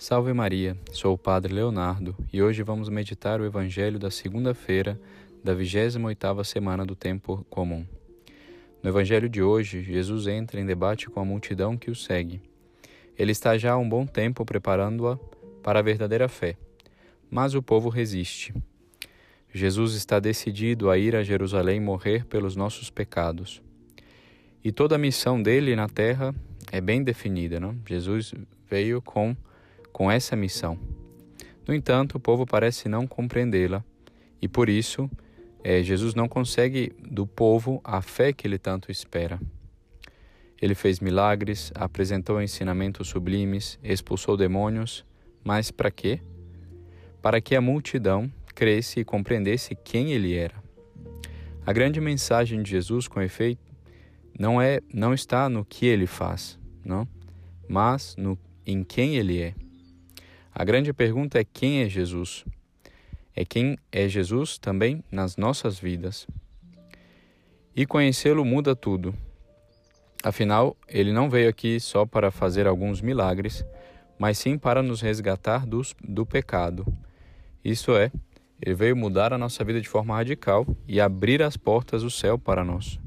Salve Maria, sou o Padre Leonardo e hoje vamos meditar o Evangelho da segunda-feira da 28ª semana do Tempo Comum. No Evangelho de hoje, Jesus entra em debate com a multidão que o segue. Ele está já há um bom tempo preparando-a para a verdadeira fé, mas o povo resiste. Jesus está decidido a ir a Jerusalém morrer pelos nossos pecados. E toda a missão dele na terra é bem definida, não? Jesus veio com com essa missão. No entanto, o povo parece não compreendê-la e por isso é, Jesus não consegue do povo a fé que ele tanto espera. Ele fez milagres, apresentou ensinamentos sublimes, expulsou demônios, mas para quê? Para que a multidão cresce e compreendesse quem ele era. A grande mensagem de Jesus, com efeito, não é não está no que ele faz, não, mas no em quem ele é. A grande pergunta é quem é Jesus? É quem é Jesus também nas nossas vidas. E conhecê-lo muda tudo. Afinal, ele não veio aqui só para fazer alguns milagres, mas sim para nos resgatar dos, do pecado. Isso é, ele veio mudar a nossa vida de forma radical e abrir as portas do céu para nós.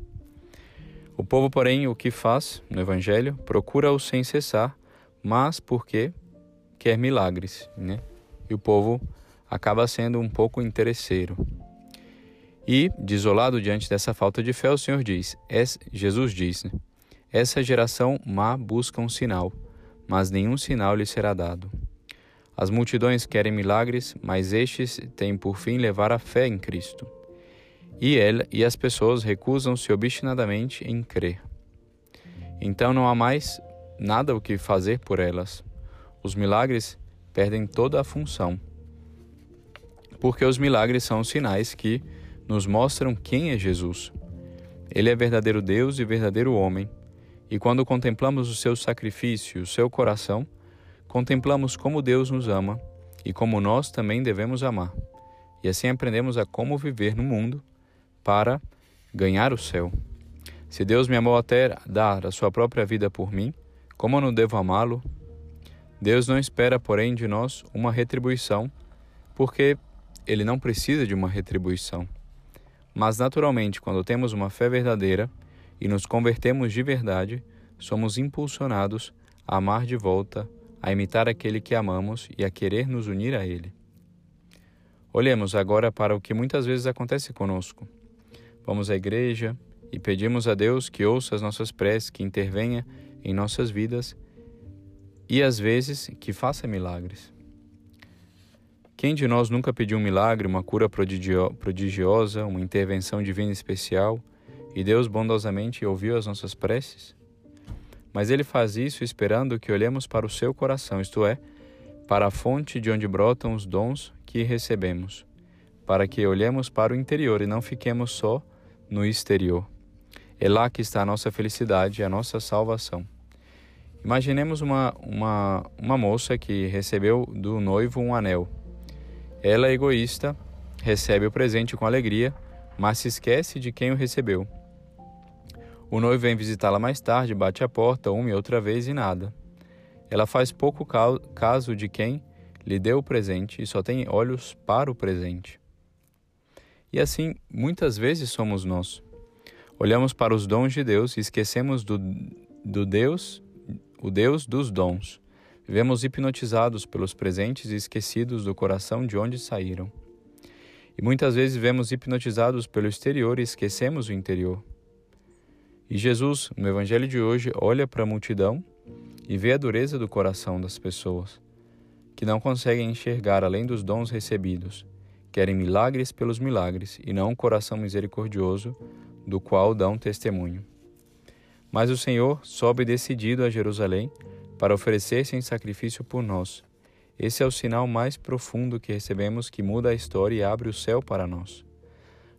O povo, porém, o que faz no Evangelho? Procura-o sem cessar, mas porque quer milagres, né? E o povo acaba sendo um pouco interesseiro. E, desolado diante dessa falta de fé, o Senhor diz, Jesus diz, né? essa geração má busca um sinal, mas nenhum sinal lhe será dado. As multidões querem milagres, mas estes têm por fim levar a fé em Cristo. E, ela, e as pessoas recusam-se obstinadamente em crer. Então não há mais nada o que fazer por elas. Os milagres perdem toda a função. Porque os milagres são sinais que nos mostram quem é Jesus. Ele é verdadeiro Deus e verdadeiro homem. E quando contemplamos o seu sacrifício, o seu coração, contemplamos como Deus nos ama e como nós também devemos amar. E assim aprendemos a como viver no mundo para ganhar o céu. Se Deus me amou até dar a sua própria vida por mim, como eu não devo amá-lo Deus não espera, porém, de nós uma retribuição, porque ele não precisa de uma retribuição. Mas, naturalmente, quando temos uma fé verdadeira e nos convertemos de verdade, somos impulsionados a amar de volta, a imitar aquele que amamos e a querer nos unir a ele. Olhemos agora para o que muitas vezes acontece conosco. Vamos à igreja e pedimos a Deus que ouça as nossas preces, que intervenha em nossas vidas e às vezes que faça milagres. Quem de nós nunca pediu um milagre, uma cura prodigio prodigiosa, uma intervenção divina especial e Deus bondosamente ouviu as nossas preces? Mas Ele faz isso esperando que olhemos para o seu coração, isto é, para a fonte de onde brotam os dons que recebemos, para que olhemos para o interior e não fiquemos só no exterior. É lá que está a nossa felicidade a nossa salvação. Imaginemos uma, uma, uma moça que recebeu do noivo um anel. Ela, é egoísta, recebe o presente com alegria, mas se esquece de quem o recebeu. O noivo vem visitá-la mais tarde, bate a porta uma e outra vez e nada. Ela faz pouco caso de quem lhe deu o presente e só tem olhos para o presente. E assim, muitas vezes somos nós. Olhamos para os dons de Deus e esquecemos do, do Deus o Deus dos dons. Vivemos hipnotizados pelos presentes e esquecidos do coração de onde saíram. E muitas vezes vivemos hipnotizados pelo exterior e esquecemos o interior. E Jesus, no Evangelho de hoje, olha para a multidão e vê a dureza do coração das pessoas, que não conseguem enxergar além dos dons recebidos, querem milagres pelos milagres e não um coração misericordioso do qual dão testemunho. Mas o Senhor sobe decidido a Jerusalém para oferecer-se em sacrifício por nós. Esse é o sinal mais profundo que recebemos que muda a história e abre o céu para nós.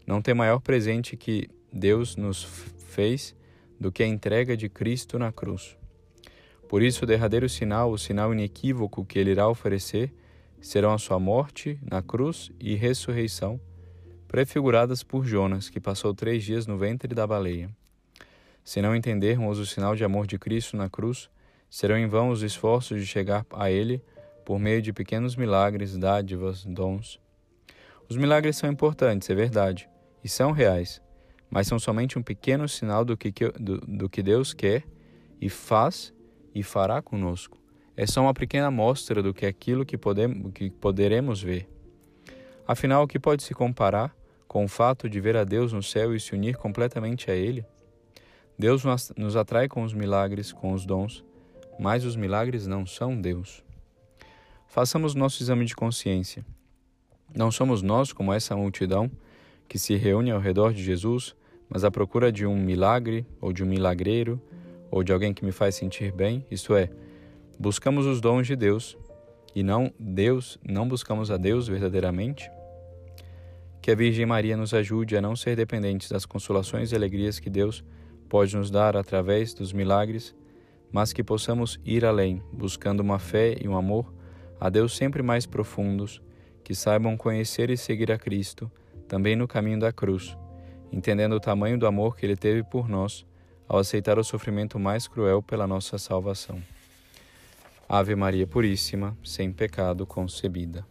Não tem maior presente que Deus nos fez do que a entrega de Cristo na cruz. Por isso, o derradeiro sinal, o sinal inequívoco que ele irá oferecer, serão a sua morte na cruz e ressurreição, prefiguradas por Jonas, que passou três dias no ventre da baleia. Se não entendermos o sinal de amor de Cristo na cruz, serão em vão os esforços de chegar a Ele por meio de pequenos milagres, dádivas, dons. Os milagres são importantes, é verdade, e são reais, mas são somente um pequeno sinal do que, do, do que Deus quer e faz e fará conosco. É só uma pequena amostra do que é aquilo que, podemos, que poderemos ver. Afinal, o que pode se comparar com o fato de ver a Deus no céu e se unir completamente a Ele? Deus nos atrai com os milagres, com os dons, mas os milagres não são Deus. Façamos nosso exame de consciência. Não somos nós como essa multidão que se reúne ao redor de Jesus, mas à procura de um milagre, ou de um milagreiro, ou de alguém que me faz sentir bem, isto é, buscamos os dons de Deus e não Deus, não buscamos a Deus verdadeiramente? Que a Virgem Maria nos ajude a não ser dependentes das consolações e alegrias que Deus pode nos dar através dos milagres, mas que possamos ir além, buscando uma fé e um amor a Deus sempre mais profundos, que saibam conhecer e seguir a Cristo, também no caminho da cruz, entendendo o tamanho do amor que Ele teve por nós ao aceitar o sofrimento mais cruel pela nossa salvação. Ave Maria Puríssima, sem pecado concebida.